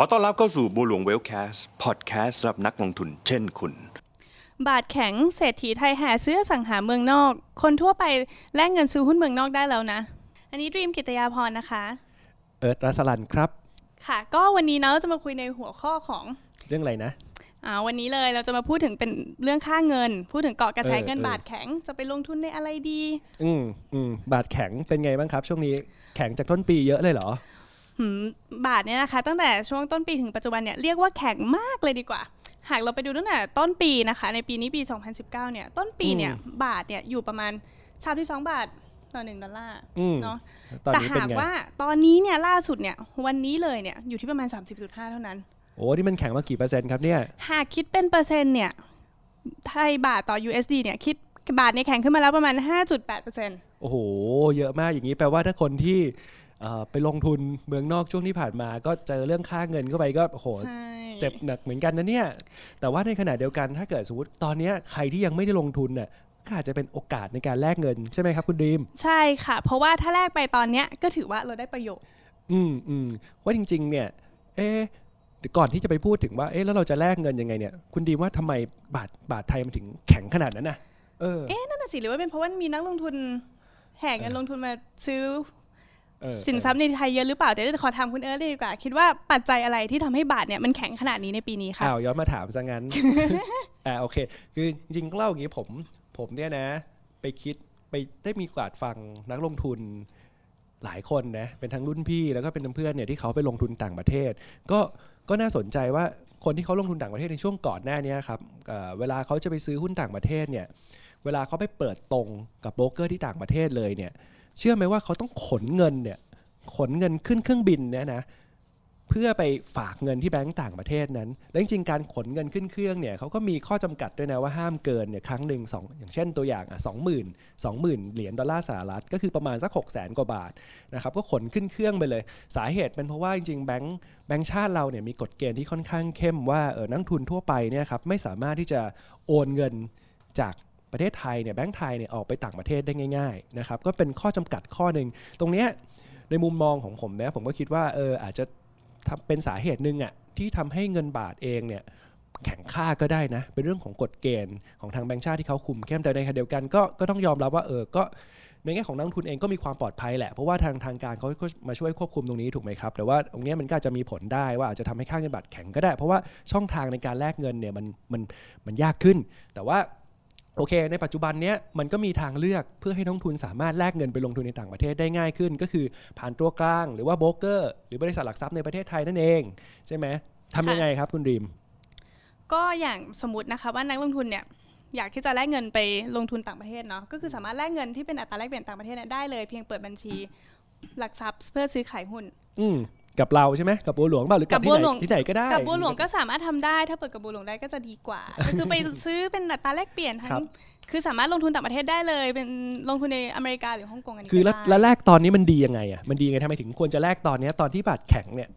ขอต้อนรับเข้าสู่บัวหลวงเวลแคสพอดแคสต์สำหรับนักลงทุนเช่นคุณ บาทแข็งเศรษฐีไทยแห่ซื้ออสังหาเมืองนอก คนทั่วไปแลกเงินซื้อหุ้นเมืองนอกได้แล้วนะ อันนี้ดรีมกิตยาพรนะคะ เอิร์ธรัสลันครับ ค่ะ ก็วันนี้เนาะจะมาคุยในหัวข้อของเรื่องอะไรนะอ่าวันนี้เลยเราจะมาพูดถึงเป็นเรื่องค่าเงิน พูดถึงเกาะกระแสเออเงินเออบาทแข็งจะไปลงทุนในอะไรดี อืมอืมบาทแข็งเป็นไงบ้างครับ ช่วงนี้แข็งจากต้นปีเยอะเลยเหรอหืม บาทเนี่ยนะคะ ตั้งแต่ช่วงต้นปีถึงปัจจุบันเนี่ยเรียกว่าแข็งมากเลยดีกว่า หากเราไปดูตั้งแต่ต้นปีนะคะ ในปีนี้ปี 2019 เนี่ย ต้นปีเนี่ยบาทเนี่ยอยู่ประมาณ32บาทต่อ1ดอลลาร์อืมเนาะตอนแต่นี้เป็นหากไงว่าตอนนี้เนี่ยล่าสุดเนี่ยวันนี้เลยเนี่ยอยู่ที่ประมาณ 30.5 เท่านั้น โอ้นี่มันแข็งมากี่เปอร์เซ็นต์ครับเนี่ย หากคิดเป็นเปอร์เซ็นต์เนี่ยไทยบาทต่อ USD เนี่ยคิดบาทเนี่ยแข็งขึ้นมาแล้วประมาณ 5.8%โอ้โห เยอะมากอย่างนี้แปลว่าถ้าคนที่เอ่อ ไปลงทุนเมืองนอกช่วงที่ผ่านมา ก็เจอเรื่องค่าเงินเข้าไปก็โอ้โหใช่เจ็บหนักเหมือนกันนะเนี่ย แต่ว่าในขณะเดียวกันถ้าเกิดสมมติตอนเนี้ยใครที่ยังไม่ได้ลงทุนน่ะก็อาจจะเป็นโอกาสในการแลกเงินใช่ไหมครับคุณดีม ใช่ค่ะ เพราะว่าถ้าแลกไปตอนเนี้ยก็ถือว่าเราได้ประโยชน์ อืมอืมว่าจริง ๆ เนี่ย เอ๊ะเดี๋ยวก่อนที่จะไปพูดถึงว่าเอ๊ะแล้วเราจะแลกเงินยังไงเนี่ย คุณดีมว่าทำไมบาทบาทไทยมันถึงแข็งขนาดนั้นน่ะเออเอ๊ะนั่นน่ะสิหรือว่าเป็นเพราะว่ามีนักลงทุนแห่เงินลงทุนมาซื้อเออ สินทรัพย์ในไทยเยอะหรือเปล่าเดี๋ยวขอถามคุณเอิร์ธเลยดีกว่า คิดว่าปัจจัยอะไรที่ทำให้บาทเนี่ยมันแข็งขนาดนี้ในปีนี้ค่ะอ้าวย้อนมาถามซะงั้นอ่าโอเค คือจริงๆเล่าอย่างนี้ผม ผมเนี่ยนะ ไปคิดไปได้มีโอกาสฟังนักลงทุนหลายคนนะเป็นทั้งรุ่นพี่แล้วก็เป็นเพื่อนๆเนี่ยที่เขาไปลงทุนต่างประเทศ ก็ก็น่าสนใจว่าคนที่เขาลงทุนต่างประเทศในช่วงก่อนหน้านี้ครับเอ่อเวลาเขาจะไปซื้อหุ้นต่างประเทศเนี่ยเวลาเขาไปเปิดตรงกับโบรกเกอร์ที่ต่างประเทศเลยเนี่ย เชื่อไหมว่าเขาต้องขนเงินเนี่ยขนเงินขึ้นเครื่องบินเนี่ยนะเพื่อไปฝากเงินที่แบงก์ต่างประเทศนั้น และจริงๆ การขนเงินขึ้นเครื่องเนี่ยเขาก็มีข้อจำกัดด้วยนะว่าห้ามเกินเนี่ยครั้งหนึ่งสองอย่างเช่นตัวอย่างอะสองหมื่นสองหมื่นเหรียญดอลลาร์สหรัฐก็คือประมาณสักหกแสนกว่าบาทนะครับก็ขนขึ้นเครื่องไปเลย สาเหตุเป็นเพราะว่าจริงๆ แบงก์แบงก์ชาติเราเนี่ยมีกฎเกณฑ์ที่ค่อนข้างเข้มว่าเออนักทุนทั่วไปเนี่ยครับไม่สามารถที่จะโอนเงินจาก ประเทศไทยเนี่ยแบงก์ไทยเนี่ยออกไปต่างประเทศได้ง่ายๆนะครับก็เป็นข้อจำกัดข้อหนึ่งตรงเนี้ยในมุมมองของผมนะผมก็คิดว่าเอออาจจะเป็นสาเหตุหนึ่งอะที่ทำให้เงินบาทเองเนี่ยแข็งค่าก็ได้นะ เป็นเรื่องของกฎเกณฑ์ของทางแบงก์ชาติที่เขาคุมเข้มแต่ในขณะเดียวกันก็ก็ต้องยอมรับว่าเออก็ในแง่ของนักทุนเองก็มีความปลอดภัยแหละ เพราะว่าทางทางการเขาก็มาช่วยควบคุมตรงนี้ถูกไหมครับ แต่ว่าตรงนี้มันก็จะมีผลได้ว่าอาจจะทำให้ค่าเงินบาทแข็งก็ได้ เพราะว่าช่องทางในการแลกเงินเนี่ยมันมันมันยากขึ้น แต่ว่า โอเค ในปัจจุบันเนี้ยมันก็มีทางเลือกเพื่อให้นักลงทุนสามารถแลกเงินไปลงทุนในต่างประเทศได้ง่ายขึ้น ก็คือผ่านตัวกลางหรือว่าโบรกเกอร์หรือบริษัทหลักทรัพย์ในประเทศไทยนั่นเองใช่ไหมทำยังไงครับคุณรีม ก็อย่างสมมตินะคะว่านักลงทุนเนี่ยอยากที่จะแลกเงินไปลงทุนต่างประเทศเนาะก็คือสามารถแลกเงินที่เป็นอัตราแลกเปลี่ยนต่างประเทศเนี่ยได้เลยเพียงเปิดบัญชีหลักทรัพย์เพื่อซื้อขายหุ้นอื กับเราใช่ไหมกับบัวหลวงเปล่าหรือกับกับที่บัวไหนหลวงที่ไหนก็ได้ กับบัวหลวงก็สามารถทำได้ถ้าเปิดกับบัวหลวงได้ก็จะดีกว่าก็คือไปซื้อเป็นอัตราแลกเปลี่ยนทั้ครังบคือสามารถลงทุนต่างประเทศได้เลย เป็นลงทุนในอเมริกาหรือฮ่องกงอันนี้คือก็แล้วได้แล้วแลกตอนนี้มันดียังไงอะมันดียังไงทำไมถึงควรจะแลกตอนเนี้ยตอนที่บาทแข็งเนี่ย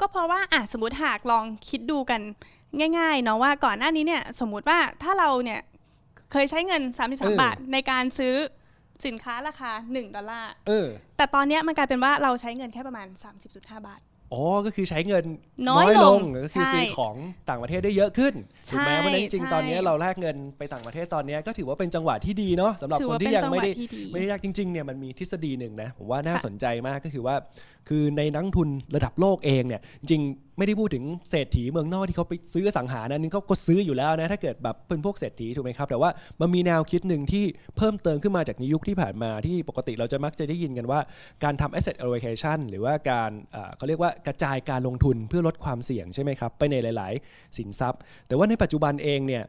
ก็เพราะว่าอะสมมติหากลองคิดดูกันง่ายๆเนาะว่าก่อนหน้านี้เนี่ยสมมุติว่าถ้าเราเนี่ยเคยใช้เงินเออ33 บาทในการซื้อ สินค้าราคา 1 ดอลลาร์เออ แต่ตอนเนี้ยมันกลายเป็นว่าเราใช้เงินแค่ประมาณ 30.5 บาทอ๋อ ก็คือใช้เงินน้อยลงก็คือใช่ซื้อของต่างประเทศได้เยอะขึ้นถูกไหมใช่เพราะฉะนั้นจริงใช่ๆตอนนี้เราแลกเงินไปต่างประเทศตอนนี้ก็ถือว่าเป็นจังหวะที่ดีเนาะสำหรับถือคนว่าที่เป็นยังจังหไม่วะได้ที่ดีไม่ได้ยากจริงๆเนี่ยมันมีทฤษฎีหนึ่งนะผมว่าน่าค่ะสนใจมากก็คือว่า คือในนักลงทุนระดับโลกเองเนี่ยจริงๆ ไม่ได้พูดถึงเศรษฐีเมืองนอกที่เขาไปซื้อสังหานะนี่เขาก็ซื้ออยู่แล้วนะถ้าเกิดแบบเป็นพวกเศรษฐีถูกไหมครับ แต่ว่ามันมีแนวคิดหนึ่งที่เพิ่มเติมขึ้นมาจากในยุคที่ผ่านมาที่ปกติเราจะมักจะได้ยินกันว่าการทำ asset allocation หรือว่าการเขาเรียกว่ากระจายการลงทุนเพื่อลดความเสี่ยงใช่ไหมครับ ไปในหลาย ๆ สินทรัพย์ แต่ว่าในปัจจุบันเองเนี่ย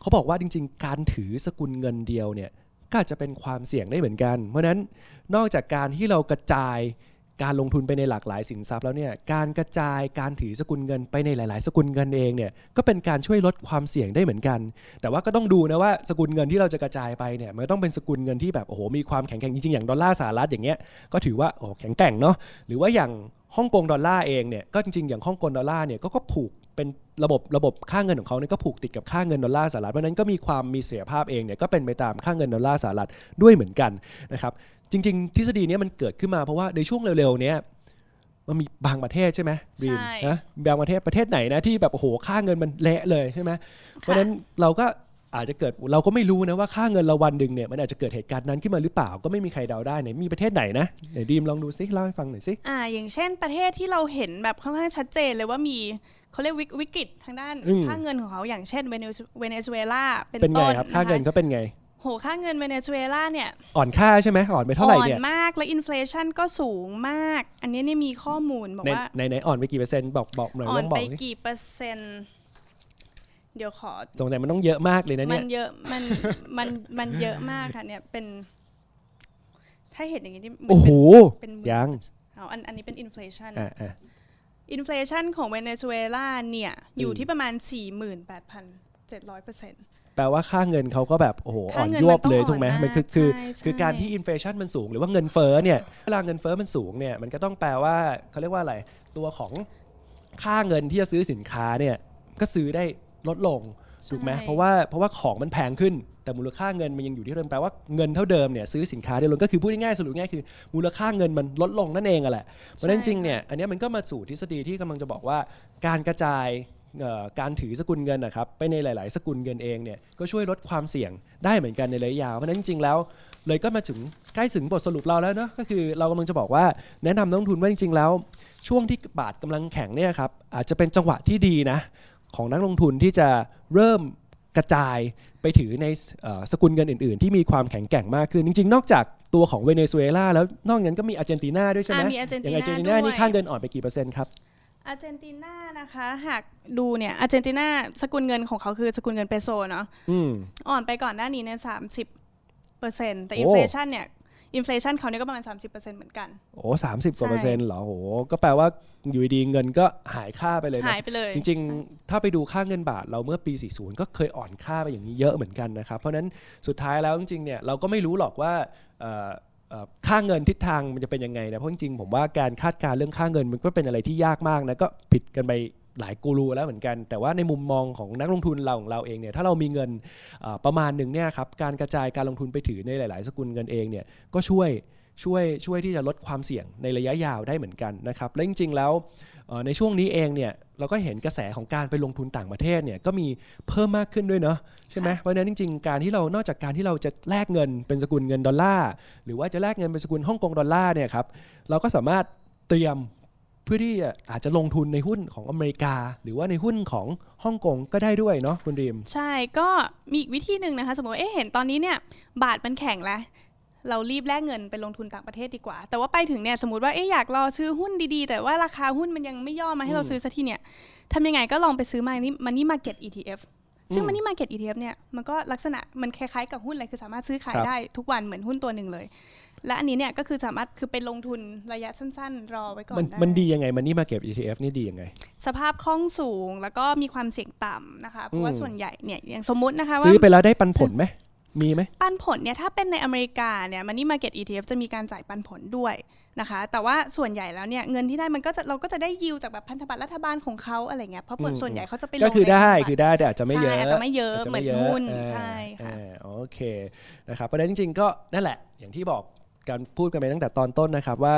เขาบอกว่าจริง ๆ การถือสกุลเงินเดียวเนี่ยก็อาจจะเป็นความเสี่ยงได้เหมือนกัน เพราะนั้นนอกจากการที่เรากระจาย การลงทุนไปในหลากหลายสินทรัพย์แล้วเนี่ยการกระจายการถือสกุลเงินไปในหลาย ๆ สกุลเงินเองเนี่ยก็เป็นการช่วยลดความเสี่ยงได้เหมือนกัน แต่ว่าก็ต้องดูนะว่าสกุลเงินที่เราจะกระจายไปเนี่ยมันต้องเป็นสกุลเงินที่แบบโอ้โหมีความแข็งแกร่งจริง ๆ อย่างดอลลาร์สหรัฐอย่างเงี้ยก็ถือว่าโอ้โหแข็งแกร่งเนาะหรือว่าอย่างฮ่องกงดอลลาร์เองเนี่ยก็จริง ๆ อย่างฮ่องกงดอลลาร์เนี่ยก็ผูกเป็นระบบระบบค่าเงินของเขาเนี่ยก็ผูกติดกับค่าเงินดอลลาร์สหรัฐเพราะฉะนั้นก็มีความมีเสถียรภาพเองเนี่ยก็เป็นไปตามค่าเงินดอลลาร์สหรัฐด้วยเหมือนกันนะครับ จริง ๆ ทฤษฎีเนี้ยมันเกิดขึ้นมาเพราะว่าในช่วงเร็วๆเนี้ยมันมีบางประเทศใช่ไหมบีมใช่นะบางประเทศประเทศไหนนะที่แบบโอ้โหค่าเงินมันเละเลยใช่ไหมเพราะฉะนั้นเราก็อาจจะเกิดเราก็ไม่รู้นะว่าค่าเงินเราวันหนึ่งเนี่ยมันอาจจะเกิดเหตุการณ์นั้นขึ้นมาหรือเปล่าก็ไม่มีใครเดาได้ไหนมีประเทศไหนนะไหนดีมลองดูซิเล่าให้ฟังหน่อยสิอ่าอย่างเช่นประเทศที่เราเห็นแบบค่อนข้างชัดเจนเลยว่ามีเขาเรียกวิกวิกฤตทางด้านอืมค่าเงินของเขาอย่างเช่นเวเนซุเวเนซุเอลาเป็นเป็นไงต้นครับค่าเงินนะคะเขาเป็นไง โหค่าเงินเวเนซุเอลาเนี่ย อ่อนค่าใช่ไหมอ่อนไปเท่าไหร่อ่อนเนี่ยมากและอินฟลชันก็สูงมาก อันนี้เนี่ยมีข้อมูลบอกในว่าในไหนอ่อนไปกี่เปอร์เซ็นต์บอกบอกหน่อยอ่อลนองบไปอกสิกี่เปอร์เซ็นต์เดี๋ยวขอสงสัยมันต้องเยอะมากเลยนะมัเนี่นยเยอะมันมันมันเยอะมากค่ะเนี่ยเป็น ถ้าเห็นอย่างนี้นี่มันโอ้โหเป็นยังเอาอันอันนี้เป็นอินฟลชันอ่าอ่าอินฟลชันของเวเนซุเอลาเนี่ยอยู่อืมที่ประมาณ 48,700เปอร์เซ็นต์ แปลว่าค่าเงินเขาก็แบบโอ้โหอ่ค่าอนเงินยวบมันต้องเลยอ่อนถูกไหมมากมันคือคือใช่ใช่คือการที่อินฟลชันมันสูง หรือว่าเงินเฟ้อเนี่ยเวลาเงินเฟ้อมันสูงเนี่ยมันก็ต้องแปลว่าเขาเรียกว่าอะไรตัวของค่าเงินที่จะซื้อสินค้าเนี่ยก็ซื้อได้ลดลงถูกไหมใช่เพราะว่าเพราะว่าของมันแพงขึ้นแต่มูลค่าเงินมันยังอยู่ที่เดิมแปลว่าเงินเท่าเดิมเนี่ยซื้อสินค้าได้ลงก็คือพูดง่ายๆสรุปง่ายๆคือ มูลค่าเงินมันลดลงนั่นเองอะแหละเพราะฉะนั้นจริงๆเนี่ยอันเนี้ยมันก็มาสู่ทฤษฎีที่กำลังจะบอกว่าการกระจายเอ่อ การถือสกุลเงินนะครับไปในหลาย ๆ สกุลเงินเองเนี่ยก็ช่วยลดความเสี่ยงได้เหมือนกันในระยะยาวเพราะฉะนั้นจริงๆแล้วเลยก็มาถึงใกล้ถึงบทสรุปเราแล้วเนาะก็คือเรากำลังจะบอกว่าแนะนำนักลงทุนว่าจริง ๆ แล้ว ช่วงที่บาทกำลังแข็งเนี่ยครับอาจจะเป็นจังหวะที่ดีนะของนักลงทุนที่จะเริ่มกระจายไปถือในเอ่อสกุลเงินอื่น ๆ ที่มีความแข็งแกร่งมากขึ้น จริง ๆ นอกจากตัวของเวเนซุเอลาแล้วนอกนั้นก็มีอาร์เจนตินาด้วยใช่ไหมอ่ามีอาร์เจนอติย่างอาร์เจนตินานาด้วนี่ยค่าเงินอ่อนไปกี่เปอร์เซ็นต์ครับ อาร์เจนตินานะคะ หากดูเนี่ยอาร์เจนตินาสกุลเงินของเขาคือสกุลเงินเปโซเนาะอืมอ่อนไปก่อนหน้านี้เนี่ยสามสิบเปอร์เซ็นต์แต่โอ้อินฟลชันเนี่ย inflation เขาเนี่ยก็ประมาณ 30%เหมือนกัน โอ้สามสิบกว่าใช่เปอร์เซ็นต์เหรอโอ้โหก็แปลว่าอยู่ดีๆเงินก็หายค่าไปเลยนะหายไปเลย จริง ๆ ถ้าไปดูค่าเงินบาทเราเมื่อปี 40 ก็เคยอ่อนค่าไปอย่างนี้เยอะเหมือนกันนะครับ เพราะฉะนั้นสุดท้ายแล้วจริงๆเนี่ยเราก็ไม่รู้หรอกว่าเอ่อเอ่อ ค่าเงินทิศทางมันจะเป็นยังไงนะเพราะจริงๆผมว่าการคาดการณ์เรื่องค่าเงินมันก็เป็นอะไรที่ยากมากนะก็ผิดกันไปหลายกูรูแล้วเหมือนกัน แต่ว่าในมุมมองของนักลงทุนเราของเราเองเนี่ยถ้าเรามีเงินประมาณหนึ่งเนี่ยครับการกระจายการลงทุนไปถือในหลาย ๆ สกุลเงินเองเนี่ยก็ช่วย ช่วยช่วยที่จะลดความเสี่ยงในระยะยาวได้เหมือนกันนะครับและจริงๆแล้วเอ่อในช่วงนี้เองเนี่ยเราก็เห็นกระแสของการไปลงทุนต่างประเทศเนี่ยก็มีเพิ่มมากขึ้นด้วยเนาะใช่ไหมเพราะฉะนั้นจริง ๆ การที่เรานอกจากการที่เราจะแลกเงินเป็นสกุลเงินดอลลาร์หรือว่าจะแลกเงินเป็นสกุลฮ่องกงดอลลาร์เนี่ยครับเราก็สามารถเตรียมเพื่อที่จะอาจจะลงทุนในหุ้นของอเมริกา หรือว่าในหุ้นของฮ่องกงก็ได้ด้วยเนาะคุณดีม ใช่ก็มีอีกวิธีหนึ่งนะคะ สมมติว่าเอ๊ะเห็นตอนนี้เนี่ยบาทมันแข็งแล้ว เรารีบแลกเงินไปลงทุนต่างประเทศดีกว่า แต่ว่าไปถึงเนี่ยสมมติว่าเอ๊ะอยากรอซื้อหุ้นดีๆ แต่ว่าราคาหุ้นมันยังไม่ย่อมาให้เราซื้อสักทีเนี่ยทำยังไงก็ลองไปซื้อมานี่มันนี่มาเก็ต ETF ซึ่งอืมมันนี่มาเก็ต ETF เนี่ยมันก็ลักษณะมันคล้ายๆกับหุ้นเลยคือสามารถซื้อขายครับได้ทุกวันเหมือนหุ้นตัวหนึ่งเลย และอันนี้เนี่ยก็คือสามารถคือไปลงทุนระยะสั้นๆ รอไว้ก่อนมันได้มันดียังไงมันนี่มาเก็บ ETF นี่ดียังไง สภาพคล่องสูงแล้วก็มีความเสี่ยงต่ำนะคะเพราะว่าอืมส่วนใหญ่เนี่ยอย่างสมมุตินะคะว่าซื้อไปแล้วได้ปันผลไหม มีไหมปันผลเนี่ยถ้าเป็นในอเมริกาเนี่ยมันนี่มาเก็ต ETF จะมีการจ่ายปันผลด้วยนะคะ แต่ว่าส่วนใหญ่แล้วเนี่ยเงินที่ได้มันก็จะเราก็จะได้ยิวจากแบบพันธบัตรรัฐบาลของเขาอะไรเงี้ยเพราะผลอืมส่วนใหญ่เขาจะไปลงก็คือได้ในพันธบัตรคือได้แต่อาจจะไม่เยอะใช่อาจจะไม่เยอะาจจเหมือนไยะหุ้นอ่าใช่ค่ะอ่าโอเคนะครับเพราะฉะนั้นจริงๆก็นั่นแหละอย่างที่บอกการพูดกันไปตั้งแต่ตอนต้นนะครับว่า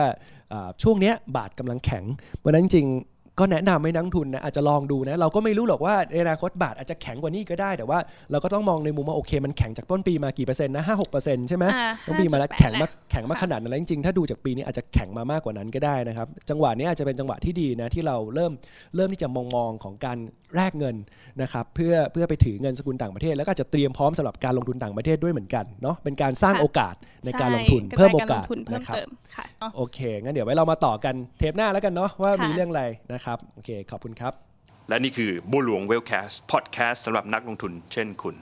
อ่าช่วงเนี้ยบาทกำลังแข็งเพราะฉะนั้นจริงๆ ก็แนะนำให้นักลงทุนนะอาจจะลองดูนะเราก็ไม่รู้หรอกว่าในอนาคตบาทอาจจะแข็งกว่านี้ก็ได้ แต่ว่าเราก็ต้องมองในมุมว่าโอเค มันแข็งจากต้นปีมากี่เปอร์เซ็นต์นะห้าหกเปอร์เซ็นต์ใช่ไหมอ่าต้องปีมาแล้ว5.8แข็งมาแข็งมาค่ะขนาดนั้นแล้วจริงๆถ้าดูจากปีนี้อาจจะแข็งมามากกว่านั้นก็ได้นะครับจังหวะนี้อาจจะเป็นจังหวะที่ดีนะที่เราเริ่มเริ่มที่จะมองมองของการแลกเงินนะครับเพื่อเพื่อไปถือเงินสกุลต่างประเทศ แล้วก็อาจจะเตรียมพร้อมสำหรับการลงทุนต่างประเทศด้วยเหมือนกันเนาะเป็นการสร้างโอกาสในการลงทุนใช่เพิ่มโอระจยกาสลงทุนเพิ่มนะครับเติมค่ะโอเคงั้นเดี๋ยวไว้เรามาต่อกันเทปหน้าแล้วกันเนาะว่าค่ะมีเรื่องอะไรนะครับครับโอเคขอบคุณครับ และนี่คือบัวหลวงเวลแคสต์พอดแคสต์สำหรับนักลงทุนเช่นคุณ